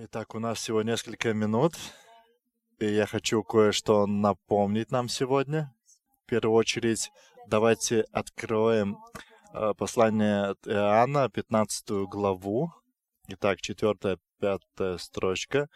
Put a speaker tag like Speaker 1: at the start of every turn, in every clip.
Speaker 1: Итак, у нас всего несколько минут, и я хочу кое-что напомнить нам сегодня. В первую очередь, давайте откроем э, послание от Иоанна, 15 главу. Итак, 4-5 строчка.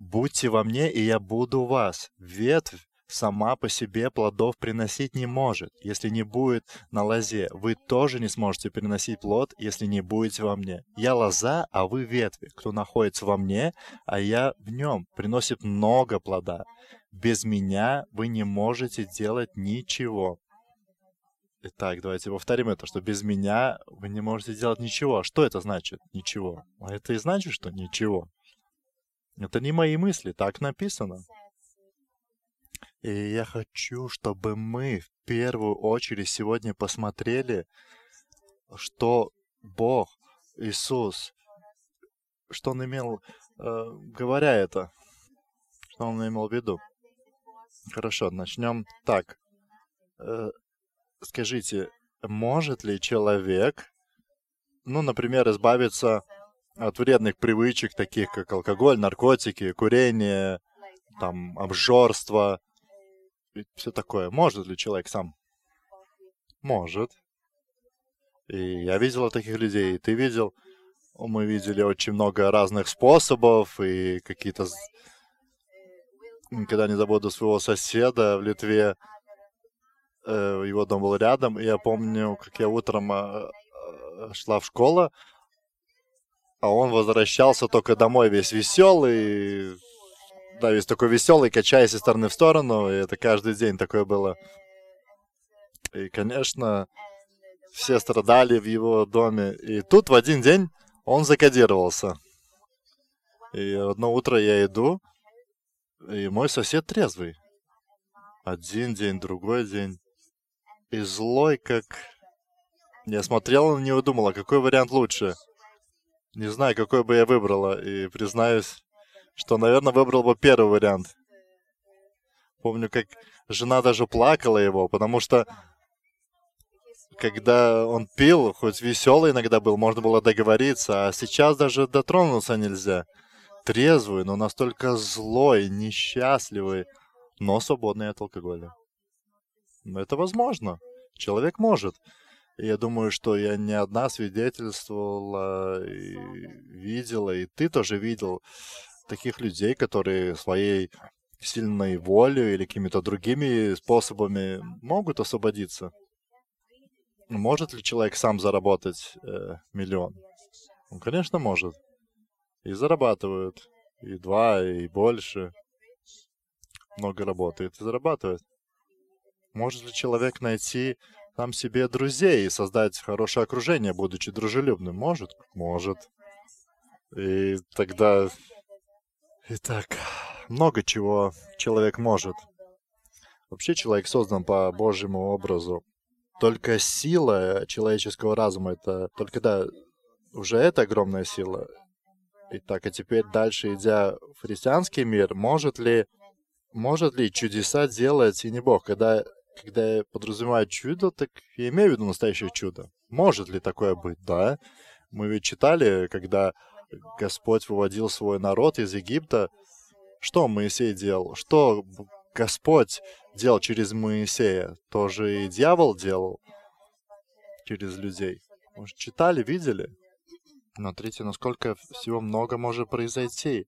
Speaker 1: «Будьте во мне, и я буду в вас. Ветвь, сама по себе плодов приносить не может. Если не будет на лозе, вы тоже не сможете приносить плод, если не будете во мне. Я лоза, а вы ветви. Кто находится во мне, а я в нем, приносит много плода. Без меня вы не можете делать ничего. Итак, давайте повторим это, что без меня вы не можете делать ничего. Что это значит? Ничего. А это и значит, что ничего. Это не мои мысли, так написано. И я хочу, чтобы мы в первую очередь сегодня посмотрели, что Бог, Иисус, что Он имел, э, говоря это, что Он имел в виду. Хорошо, начнем так. Э, скажите, может ли человек, ну, например, избавиться от вредных привычек, таких как алкоголь, наркотики, курение, там, обжорство, и все такое. Может ли человек сам? Может. И я видел таких людей, и ты видел. Мы видели очень много разных способов и какие-то... Никогда не забуду своего соседа в Литве. Э, его дом был рядом, и я помню, как я утром э, э, шла в школу, а он возвращался только домой весь веселый, да, весь такой веселый, качаясь из стороны в сторону, и это каждый день такое было. И, конечно, все страдали в его доме. И тут в один день он закодировался. И одно утро я иду, и мой сосед трезвый. Один день, другой день. И злой, как... Я смотрел на него и думал, а какой вариант лучше? Не знаю, какой бы я выбрала. И признаюсь, что, наверное, выбрал бы первый вариант. Помню, как жена даже плакала его, потому что когда он пил, хоть веселый иногда был, можно было договориться, а сейчас даже дотронуться нельзя. Трезвый, но настолько злой, несчастливый, но свободный от алкоголя. Это возможно. Человек может. Я думаю, что я не одна свидетельствовала и видела, и ты тоже видел таких людей, которые своей сильной волей или какими-то другими способами могут освободиться. Может ли человек сам заработать э, миллион? Он, конечно, может. И зарабатывают. И два, и больше. Много работает и зарабатывает. Может ли человек найти там себе друзей и создать хорошее окружение, будучи дружелюбным? Может? Может. И тогда Итак, много чего человек может. Вообще человек создан по Божьему образу. Только сила человеческого разума, это только, да, уже это огромная сила. Итак, а теперь дальше, идя в христианский мир, может ли, может ли чудеса делать и не Бог? Когда, когда я подразумеваю чудо, так я имею в виду настоящее чудо. Может ли такое быть? Да. Мы ведь читали, когда Господь выводил свой народ из Египта, что Моисей делал? Что Господь делал через Моисея? Тоже и дьявол делал через людей. Может, читали, видели? Смотрите, насколько всего много может произойти.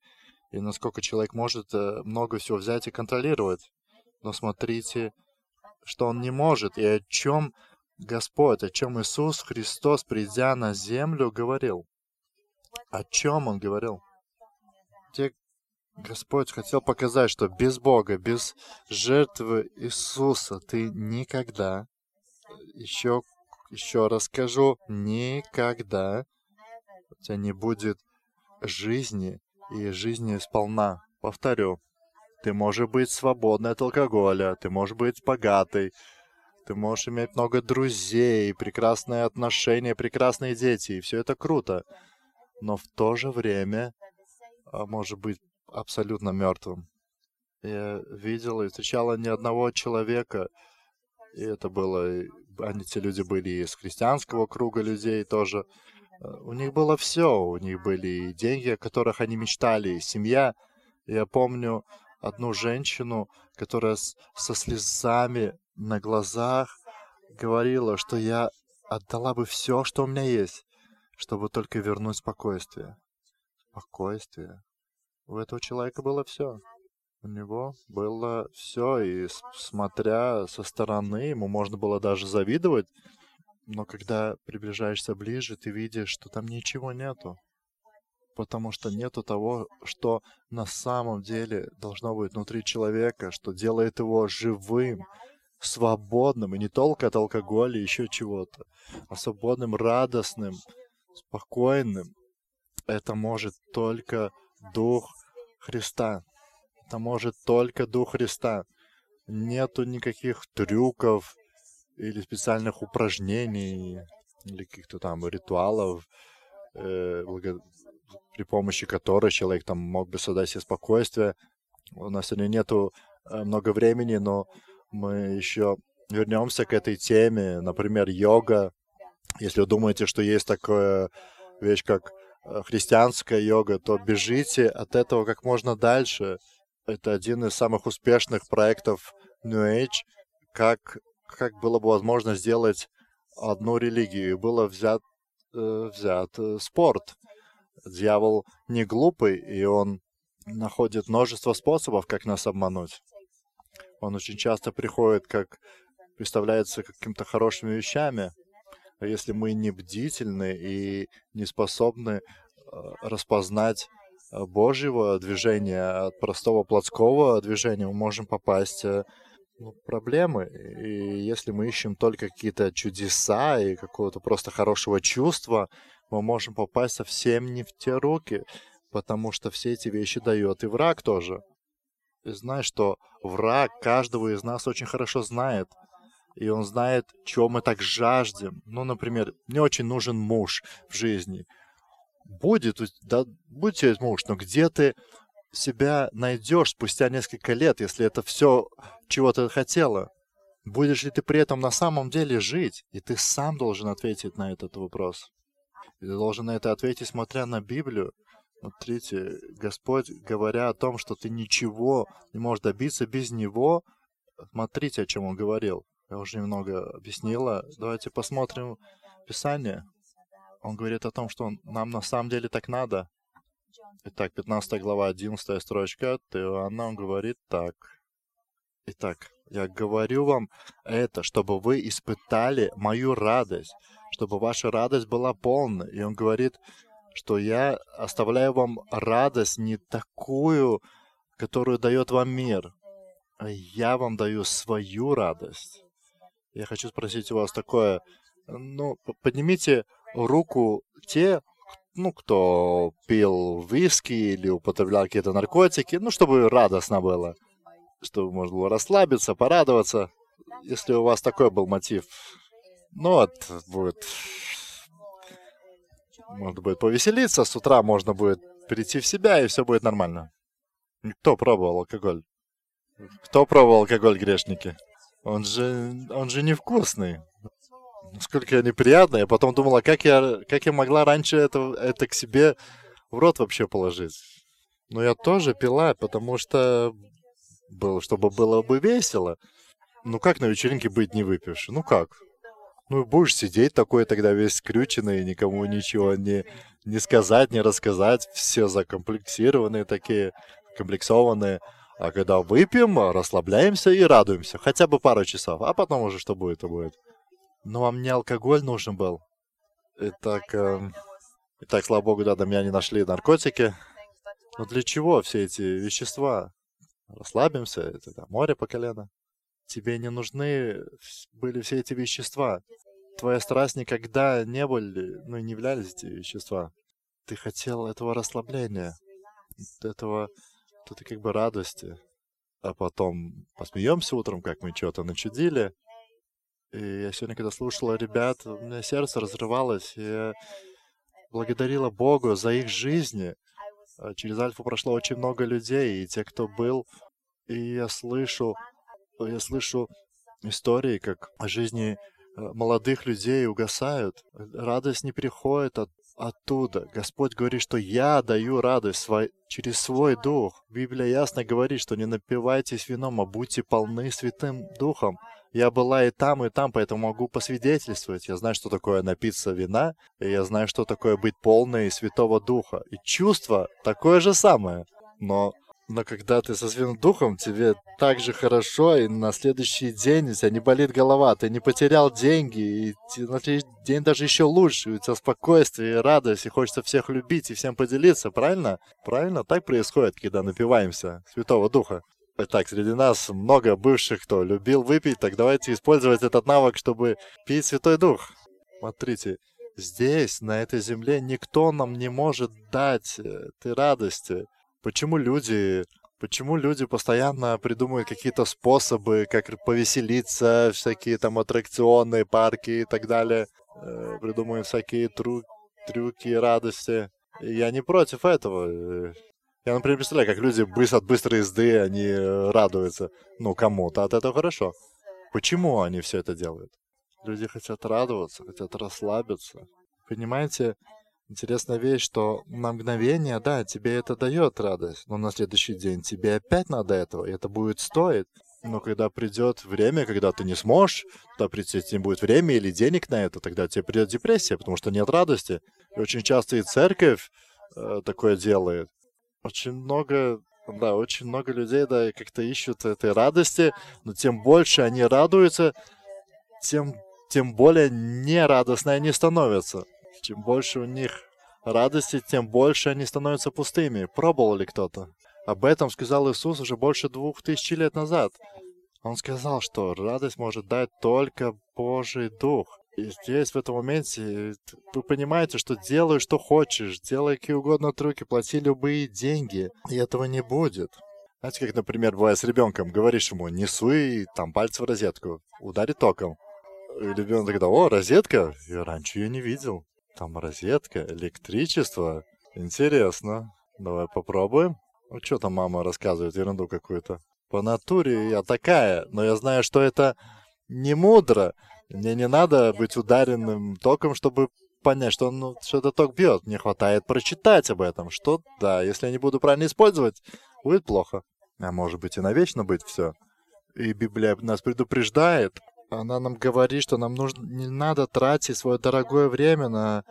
Speaker 1: И насколько человек может э, много всего взять и контролировать. Но смотрите, что он не может. И о чем Господь, о чем Иисус Христос, придя на землю, говорил. О чем он говорил? Те, Господь хотел показать, что без Бога, без жертвы Иисуса ты никогда, еще, еще раз скажу, никогда у тебя не будет жизни и жизни сполна. Повторю, ты можешь быть свободной от алкоголя, ты можешь быть богатой, ты можешь иметь много друзей, прекрасные отношения, прекрасные дети, и все это круто но в то же время а, может быть абсолютно мертвым. Я видел и встречала ни одного человека, и это было, они, те люди были из христианского круга людей тоже, у них было все. У них были деньги, о которых они мечтали, семья. Я помню одну женщину, которая со слезами на глазах говорила, что я отдала бы все, что у меня есть, чтобы только вернуть спокойствие. Спокойствие. У этого человека было все. У него было все, и смотря со стороны, ему можно было даже завидовать, но когда приближаешься ближе, ты видишь, что там ничего нету. Потому что нету того, что на самом деле должно быть внутри человека, что делает его живым, свободным, и не только от алкоголя, еще чего-то, а свободным, радостным, спокойным. Это может только Дух Христа. Это может только Дух Христа. Нету никаких трюков или специальных упражнений или каких-то там ритуалов, э, при помощи которых человек там мог бы создать себе спокойствие. У нас сегодня нету э, много времени, но мы еще вернемся к этой теме. Например, йога. Если вы думаете, что есть такая вещь, как э, христианская йога, то бежите от этого как можно дальше. Это один из самых успешных проектов New Age, как, как было бы возможно сделать одну религию. было взят, э, взят э, спорт. Дьявол не глупый, и он находит множество способов, как нас обмануть. Он очень часто приходит, как представляется какими-то хорошими вещами. А если мы не бдительны и не способны э, распознать э, Божьего движения от простого плотского движения, мы можем попасть в ну, проблемы. И если мы ищем только какие-то чудеса и какого-то просто хорошего чувства, мы можем попасть совсем не в те руки, потому что все эти вещи дает и враг тоже. И знай, что враг каждого из нас очень хорошо знает. И он знает, чего мы так жаждем. Ну, например, мне очень нужен муж в жизни. Будет, да, будет тебе муж, но где ты себя найдешь спустя несколько лет, если это все, чего ты хотела? Будешь ли ты при этом на самом деле жить? И ты сам должен ответить на этот вопрос. И ты должен на это ответить, смотря на Библию. Смотрите, Господь, говоря о том, что ты ничего не можешь добиться без Него, смотрите, о чем Он говорил. Я уже немного объяснила. Давайте посмотрим Писание. Он говорит о том, что нам на самом деле так надо. Итак, 15 глава, 11 строчка от Иоанна, он говорит так. Итак, я говорю вам это, чтобы вы испытали мою радость, чтобы ваша радость была полной. И он говорит, что я оставляю вам радость не такую, которую дает вам мир, а я вам даю свою радость. Я хочу спросить у вас такое, ну, поднимите руку те, ну, кто пил виски или употреблял какие-то наркотики, ну, чтобы радостно было, чтобы можно было расслабиться, порадоваться, если у вас такой был мотив. Ну, вот будет можно будет повеселиться, с утра можно будет прийти в себя, и все будет нормально. Кто пробовал алкоголь? Кто пробовал алкоголь, грешники? Он же, он же невкусный. Насколько неприятный. Я потом думала, как я, как я могла раньше это, это к себе в рот вообще положить. Но я тоже пила, потому что был, чтобы было бы весело. Ну как на вечеринке быть не выпивши? Ну как? Ну, будешь сидеть такой тогда весь скрюченный, никому ничего не, не сказать, не рассказать. Все закомплексированные такие, комплексованные. А когда выпьем, расслабляемся и радуемся. Хотя бы пару часов. А потом уже что будет, то будет. Но вам не алкоголь нужен был. Итак, э, итак слава богу, да, до меня не нашли наркотики. Но для чего все эти вещества? Расслабимся, это да, море по колено. Тебе не нужны были все эти вещества. Твоя страсть никогда не были, ну, не являлись эти вещества. Ты хотел этого расслабления, этого, этой как бы радости. А потом посмеемся утром, как мы что-то начудили. И я сегодня, когда слушала ребят, у меня сердце разрывалось. И я благодарила Богу за их жизни. А через Альфу прошло очень много людей, и те, кто был, и я слышу я слышу истории, как жизни э, молодых людей угасают. Радость не приходит от, оттуда. Господь говорит, что я даю радость свой, через свой дух. Библия ясно говорит, что не напивайтесь вином, а будьте полны святым духом. Я была и там, и там, поэтому могу посвидетельствовать. Я знаю, что такое напиться вина, и я знаю, что такое быть полной Святого Духа. И чувство такое же самое. Но но когда ты со святым духом, тебе так же хорошо, и на следующий день у тебя не болит голова, ты не потерял деньги, и на следующий день даже еще лучше, у тебя спокойствие и радость, и хочется всех любить и всем поделиться, правильно? Правильно? Так происходит, когда напиваемся Святого Духа. Итак, среди нас много бывших, кто любил выпить, так давайте использовать этот навык, чтобы пить Святой Дух. Смотрите, здесь, на этой земле, никто нам не может дать этой радости. Почему люди, почему люди постоянно придумывают какие-то способы, как повеселиться, всякие там аттракционы, парки и так далее, э, придумывают всякие тру трюки, радости. Я не против этого. Я, например, представляю, как люди быстро, от быстрой езды, они э, радуются. Ну, кому-то от этого хорошо. Почему они все это делают? Люди хотят радоваться, хотят расслабиться. Понимаете, Интересная вещь, что на мгновение, да, тебе это дает радость, но на следующий день тебе опять надо этого, и это будет стоить. Но когда придет время, когда ты не сможешь, тогда придет, не будет времени или денег на это, тогда тебе придет депрессия, потому что нет радости. И очень часто и церковь э, такое делает. Очень много, да, очень много людей, да, как-то ищут этой радости, но тем больше они радуются, тем, тем более нерадостно они становятся. Чем больше у них радости, тем больше они становятся пустыми. Пробовал ли кто-то? Об этом сказал Иисус уже больше двух тысяч лет назад. Он сказал, что радость может дать только Божий Дух. И здесь, в этом моменте, вы понимаете, что делай, что хочешь, делай какие угодно трюки, плати любые деньги, и этого не будет. Знаете, как, например, бывает с ребенком, говоришь ему, не суй там пальцы в розетку, ударит током. И ребенок тогда, о, розетка? Я раньше ее не видел. Там розетка, электричество. Интересно. Давай попробуем. Ну, что там мама рассказывает, ерунду какую-то. По натуре я такая, но я знаю, что это не мудро. Мне не надо быть ударенным током, чтобы понять, что, ну, что этот ток бьет. Мне хватает прочитать об этом, что да, если я не буду правильно использовать, будет плохо. А может быть и навечно быть все. И Библия нас предупреждает, она нам говорит, что нам нужно, не надо тратить свое дорогое время на,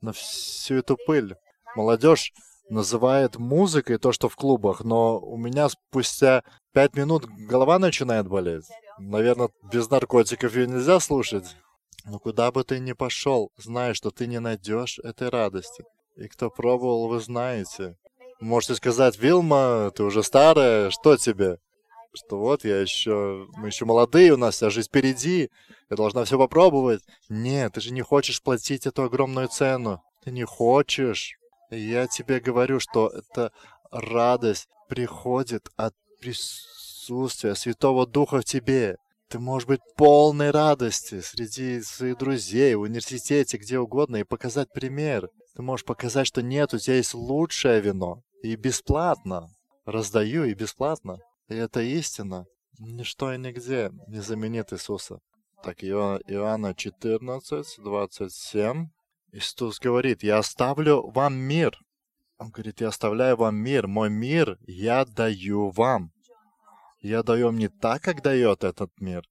Speaker 1: на всю эту пыль. Молодежь называет музыкой то, что в клубах, но у меня спустя пять минут голова начинает болеть. Наверное, без наркотиков ее нельзя слушать. Но куда бы ты ни пошел, знай, что ты не найдешь этой радости. И кто пробовал, вы знаете. Можете сказать, Вилма, ты уже старая, что тебе? Что вот я еще, мы еще молодые, у нас вся жизнь впереди, я должна все попробовать. Нет, ты же не хочешь платить эту огромную цену. Ты не хочешь. Я тебе говорю, что эта радость приходит от присутствия Святого Духа в тебе. Ты можешь быть полной радости среди своих друзей, в университете, где угодно, и показать пример. Ты можешь показать, что нет, у тебя есть лучшее вино. И бесплатно. Раздаю и бесплатно. И это истина. Ничто и нигде не заменит Иисуса. Так, Иоанна 14, 27. Иисус говорит, я оставлю вам мир. Он говорит, я оставляю вам мир. Мой мир я даю вам. Я даю вам не так, как дает этот мир.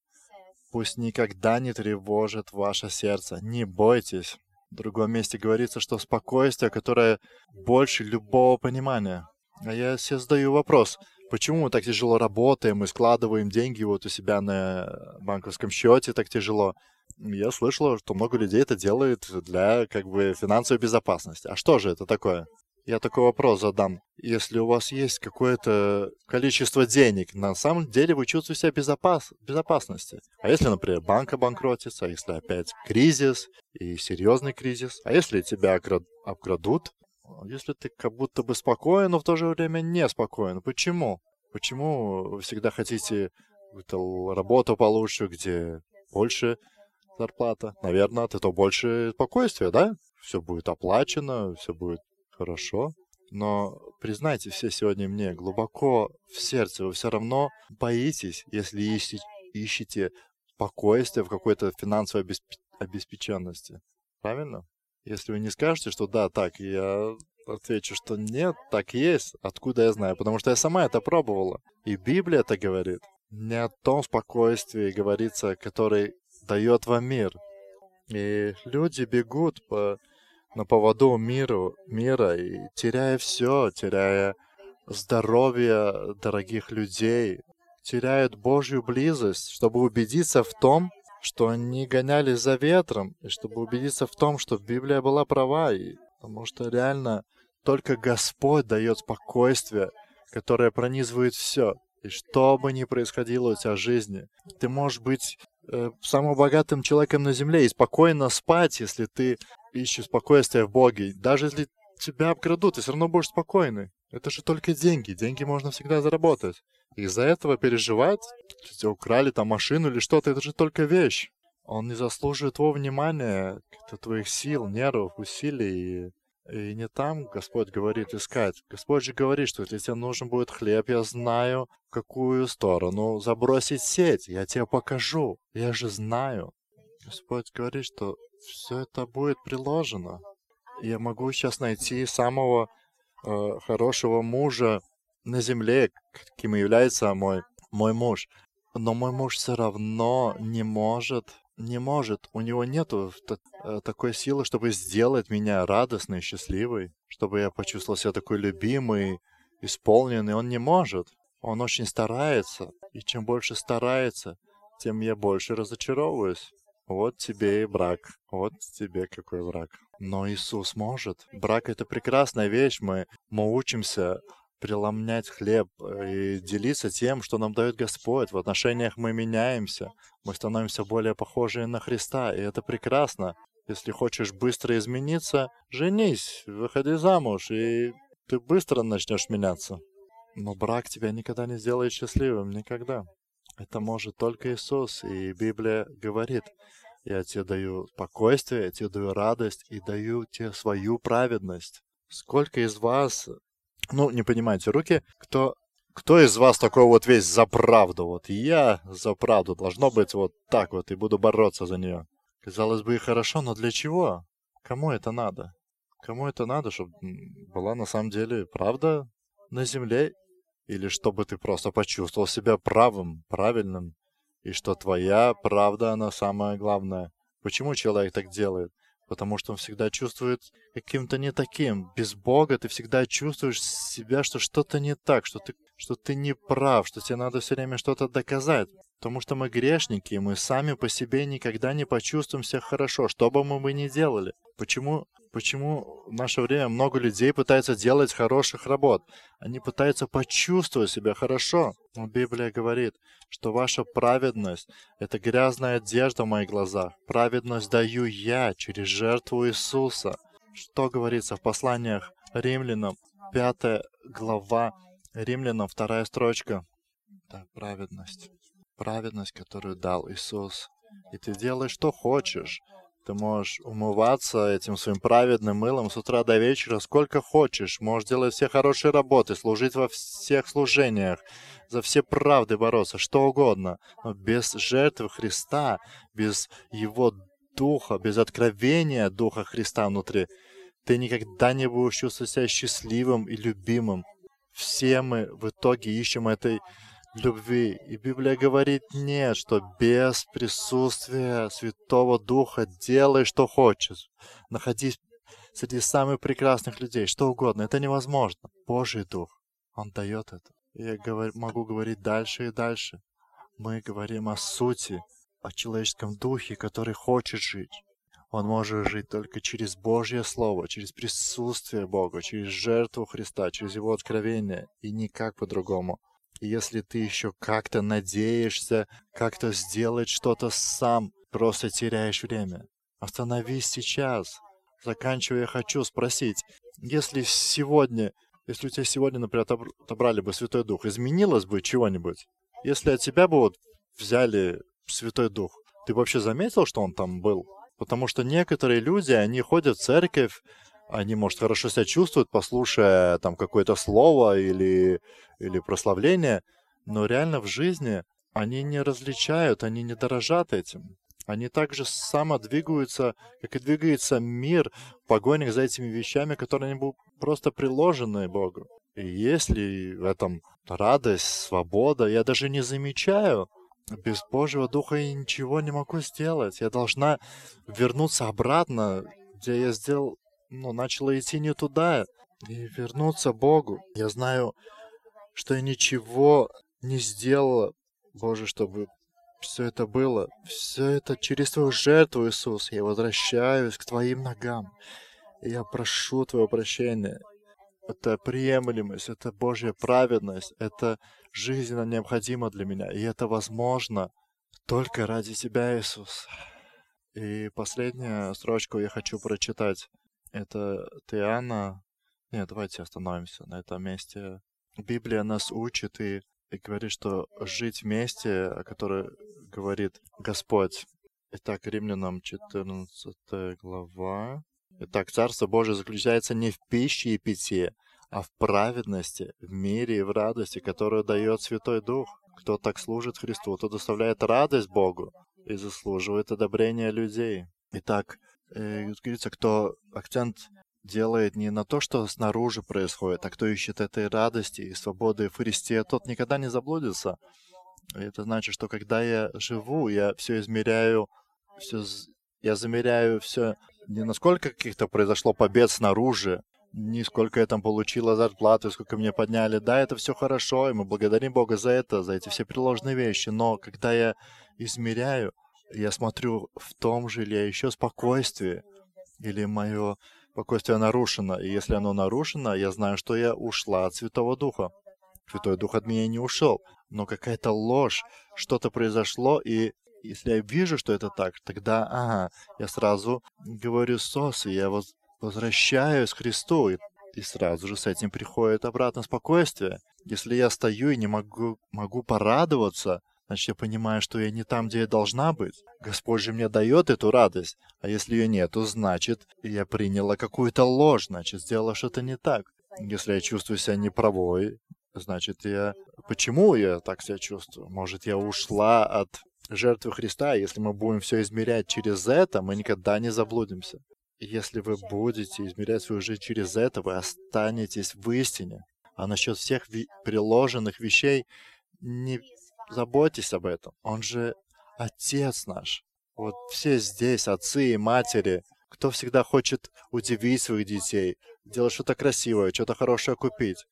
Speaker 1: Пусть никогда не тревожит ваше сердце. Не бойтесь. В другом месте говорится, что спокойствие, которое больше любого понимания. А я себе задаю вопрос, почему мы так тяжело работаем и складываем деньги вот у себя на банковском счете так тяжело. Я слышал, что много людей это делает для как бы финансовой безопасности. А что же это такое? Я такой вопрос задам. Если у вас есть какое-то количество денег, на самом деле вы чувствуете себя безопас безопасности. А если, например, банк обанкротится, а если опять кризис и серьезный кризис, а если тебя обкрадут, если ты как будто бы спокоен, но в то же время не спокоен. Почему? Почему вы всегда хотите работу получше, где больше зарплата? Наверное, от этого больше спокойствия, да? Все будет оплачено, все будет хорошо. Но признайте все сегодня мне, глубоко в сердце вы все равно боитесь, если ищете, ищете спокойствие в какой-то финансовой обесп... обеспеченности. Правильно? Если вы не скажете, что да, так, я отвечу, что нет, так есть. Откуда я знаю? Потому что я сама это пробовала. И Библия это говорит. Не о том спокойствии говорится, который дает вам мир. И люди бегут по, на поводу миру, мира и теряя все, теряя здоровье дорогих людей, теряют Божью близость, чтобы убедиться в том, что они гонялись за ветром, и чтобы убедиться в том, что Библия была права, и, потому что реально только Господь дает спокойствие, которое пронизывает все. И что бы ни происходило у тебя в жизни, ты можешь быть э, самым богатым человеком на земле и спокойно спать, если ты ищешь спокойствие в Боге. Даже если тебя обкрадут, ты все равно будешь спокойный. Это же только деньги. Деньги можно всегда заработать. Из-за этого переживать, что украли там машину или что-то, это же только вещь. Он не заслуживает твоего внимания, твоих сил, нервов, усилий. И не там Господь говорит искать. Господь же говорит, что если тебе нужен будет хлеб, я знаю, в какую сторону забросить сеть. Я тебе покажу. Я же знаю. Господь говорит, что все это будет приложено. Я могу сейчас найти самого э, хорошего мужа на земле, каким является мой, мой муж. Но мой муж все равно не может не может, у него нету э, такой силы, чтобы сделать меня радостной, счастливой, чтобы я почувствовал себя такой любимый, исполненный. Он не может. Он очень старается. И чем больше старается, тем я больше разочаровываюсь. Вот тебе и брак. Вот тебе какой брак. Но Иисус может. Брак — это прекрасная вещь. Мы, мы учимся преломнять хлеб э, и делиться тем, что нам дает Господь. В отношениях мы меняемся, мы становимся более похожи на Христа, и это прекрасно. Если хочешь быстро измениться, женись, выходи замуж, и ты быстро начнешь меняться. Но брак тебя никогда не сделает счастливым, никогда. Это может только Иисус, и Библия говорит, я тебе даю спокойствие, я тебе даю радость и даю тебе свою праведность. Сколько из вас ну, не понимаете руки, кто, кто из вас такой вот весь за правду? Вот я за правду. Должно быть вот так вот, и буду бороться за нее. Казалось бы, и хорошо, но для чего? Кому это надо? Кому это надо, чтобы была на самом деле правда на земле? Или чтобы ты просто почувствовал себя правым, правильным? И что твоя правда, она самая главная? Почему человек так делает? Потому что он всегда чувствует каким-то не таким. Без Бога ты всегда чувствуешь себя, что что-то не так, что ты, что ты не прав, что тебе надо все время что-то доказать. Потому что мы грешники, и мы сами по себе никогда не почувствуем себя хорошо, что бы мы бы ни делали. Почему почему в наше время много людей пытаются делать хороших работ. Они пытаются почувствовать себя хорошо. Но Библия говорит, что ваша праведность — это грязная одежда в моих глазах. Праведность даю я через жертву Иисуса. Что говорится в посланиях римлянам, пятая глава, римлянам, вторая строчка. Так, праведность. Праведность, которую дал Иисус. И ты делаешь, что хочешь. Ты можешь умываться этим своим праведным мылом с утра до вечера сколько хочешь. Можешь делать все хорошие работы, служить во всех служениях, за все правды бороться, что угодно. Но без жертвы Христа, без Его Духа, без откровения Духа Христа внутри, ты никогда не будешь чувствовать себя счастливым и любимым. Все мы в итоге ищем этой любви. И Библия говорит нет, что без присутствия Святого Духа делай, что хочешь. Находись среди самых прекрасных людей, что угодно. Это невозможно. Божий Дух, Он дает это. И я говор, могу говорить дальше и дальше. Мы говорим о сути, о человеческом духе, который хочет жить. Он может жить только через Божье Слово, через присутствие Бога, через жертву Христа, через Его откровение, и никак по-другому если ты еще как-то надеешься как-то сделать что-то сам, просто теряешь время. Остановись сейчас. Заканчивая, хочу спросить, если сегодня, если у тебя сегодня, например, отобрали бы Святой Дух, изменилось бы чего-нибудь? Если от тебя бы вот взяли Святой Дух, ты вообще заметил, что он там был? Потому что некоторые люди, они ходят в церковь, они, может, хорошо себя чувствуют, послушая там какое-то слово или, или прославление, но реально в жизни они не различают, они не дорожат этим. Они также само двигаются, как и двигается мир в погонях за этими вещами, которые они просто приложены Богу. И если в этом радость, свобода, я даже не замечаю, без Божьего Духа я ничего не могу сделать. Я должна вернуться обратно, где я сделал, ну, начала идти не туда, и вернуться Богу. Я знаю, что я ничего не сделала, Боже, чтобы все это было. Все это через Твою жертву, Иисус. Я возвращаюсь к Твоим ногам. Я прошу Твоего прощения. Это приемлемость, это Божья праведность, это жизненно необходимо для меня. И это возможно только ради Тебя, Иисус. И последнюю строчку я хочу прочитать. Это Иоанна. Нет, давайте остановимся на этом месте. Библия нас учит и, и говорит, что жить вместе, о которой говорит Господь. Итак, Римлянам 14 глава. Итак, Царство Божие заключается не в пище и питье, а в праведности, в мире и в радости, которую дает Святой Дух. Кто так служит Христу, тот доставляет радость Богу и заслуживает одобрения людей. Итак, э, говорится, кто акцент делает не на то, что снаружи происходит, а кто ищет этой радости и свободы в Христе, тот никогда не заблудится. И это значит, что когда я живу, я все измеряю, все, я замеряю все не насколько каких-то произошло побед снаружи, не сколько я там получила зарплаты, сколько мне подняли. Да, это все хорошо, и мы благодарим Бога за это, за эти все приложенные вещи. Но когда я измеряю, я смотрю в том же ли я еще спокойствие, или мое спокойствие нарушено. И если оно нарушено, я знаю, что я ушла от Святого Духа. Святой Дух от меня не ушел, но какая-то ложь, что-то произошло, и если я вижу, что это так, тогда, ага, я сразу говорю сос, и я воз, возвращаюсь к Христу, и, и сразу же с этим приходит обратно спокойствие. Если я стою и не могу, могу порадоваться, значит, я понимаю, что я не там, где я должна быть. Господь же мне дает эту радость, а если ее нету, значит, я приняла какую-то ложь, значит, сделала что-то не так. Если я чувствую себя неправой, значит, я... Почему я так себя чувствую? Может, я ушла от жертвы Христа? Если мы будем все измерять через это, мы никогда не заблудимся. Если вы будете измерять свою жизнь через это, вы останетесь в истине. А насчет всех приложенных вещей, не заботьтесь об этом. Он же Отец наш. Вот все здесь, отцы и матери, кто всегда хочет удивить своих детей, делать что-то красивое, что-то хорошее купить.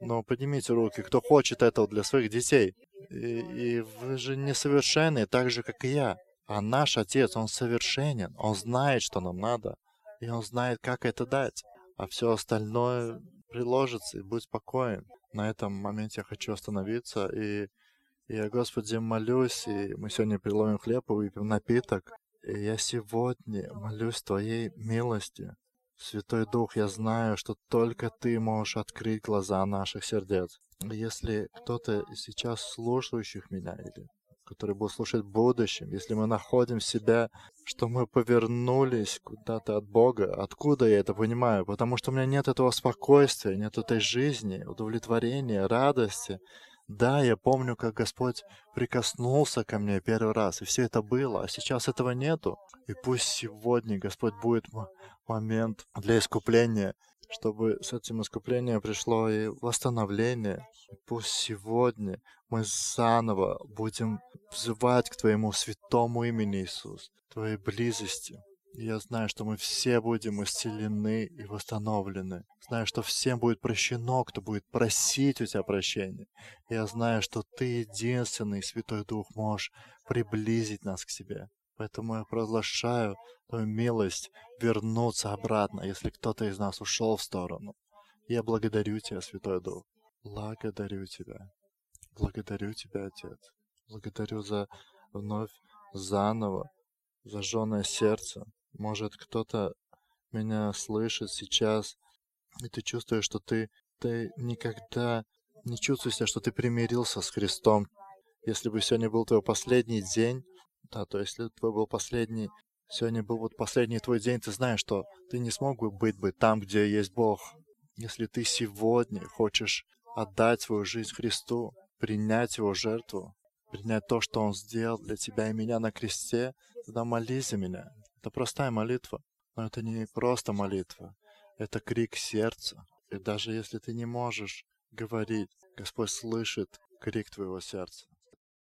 Speaker 1: Но поднимите руки, кто хочет этого для своих детей. И, и вы же несовершенны, так же, как и я. А наш Отец, Он совершенен. Он знает, что нам надо. И Он знает, как это дать. А все остальное приложится, и будь спокоен. На этом моменте я хочу остановиться. И я, Господи, молюсь, и мы сегодня приловим хлеб и выпьем напиток. И я сегодня молюсь Твоей милости. Святой Дух, я знаю, что только Ты можешь открыть глаза наших сердец. Если кто-то сейчас слушающих меня или который будет слушать в будущем, если мы находим себя, что мы повернулись куда-то от Бога, откуда я это понимаю? Потому что у меня нет этого спокойствия, нет этой жизни, удовлетворения, радости. Да, я помню, как Господь прикоснулся ко мне первый раз, и все это было, а сейчас этого нету. И пусть сегодня Господь будет момент для искупления, чтобы с этим искуплением пришло и восстановление. И пусть сегодня мы заново будем взывать к Твоему святому имени, Иисус, Твоей близости. Я знаю, что мы все будем исцелены и восстановлены. Знаю, что всем будет прощено, кто будет просить у Тебя прощения. Я знаю, что Ты единственный, Святой Дух, можешь приблизить нас к себе. Поэтому я провозглашаю Твою милость вернуться обратно, если кто-то из нас ушел в сторону. Я благодарю Тебя, Святой Дух. Благодарю Тебя. Благодарю Тебя, Отец. Благодарю за вновь заново зажженное сердце. Может, кто-то меня слышит сейчас, и ты чувствуешь, что ты, ты никогда не чувствуешь что ты примирился с Христом. Если бы сегодня был твой последний день, да, то если твой был последний, сегодня был вот последний твой день, ты знаешь, что ты не смог бы быть бы там, где есть Бог. Если ты сегодня хочешь отдать свою жизнь Христу, принять Его жертву, принять то, что Он сделал для тебя и меня на кресте, тогда молись за меня. Это простая молитва. Но это не просто молитва. Это крик сердца. И даже если ты не можешь говорить, Господь слышит крик твоего сердца.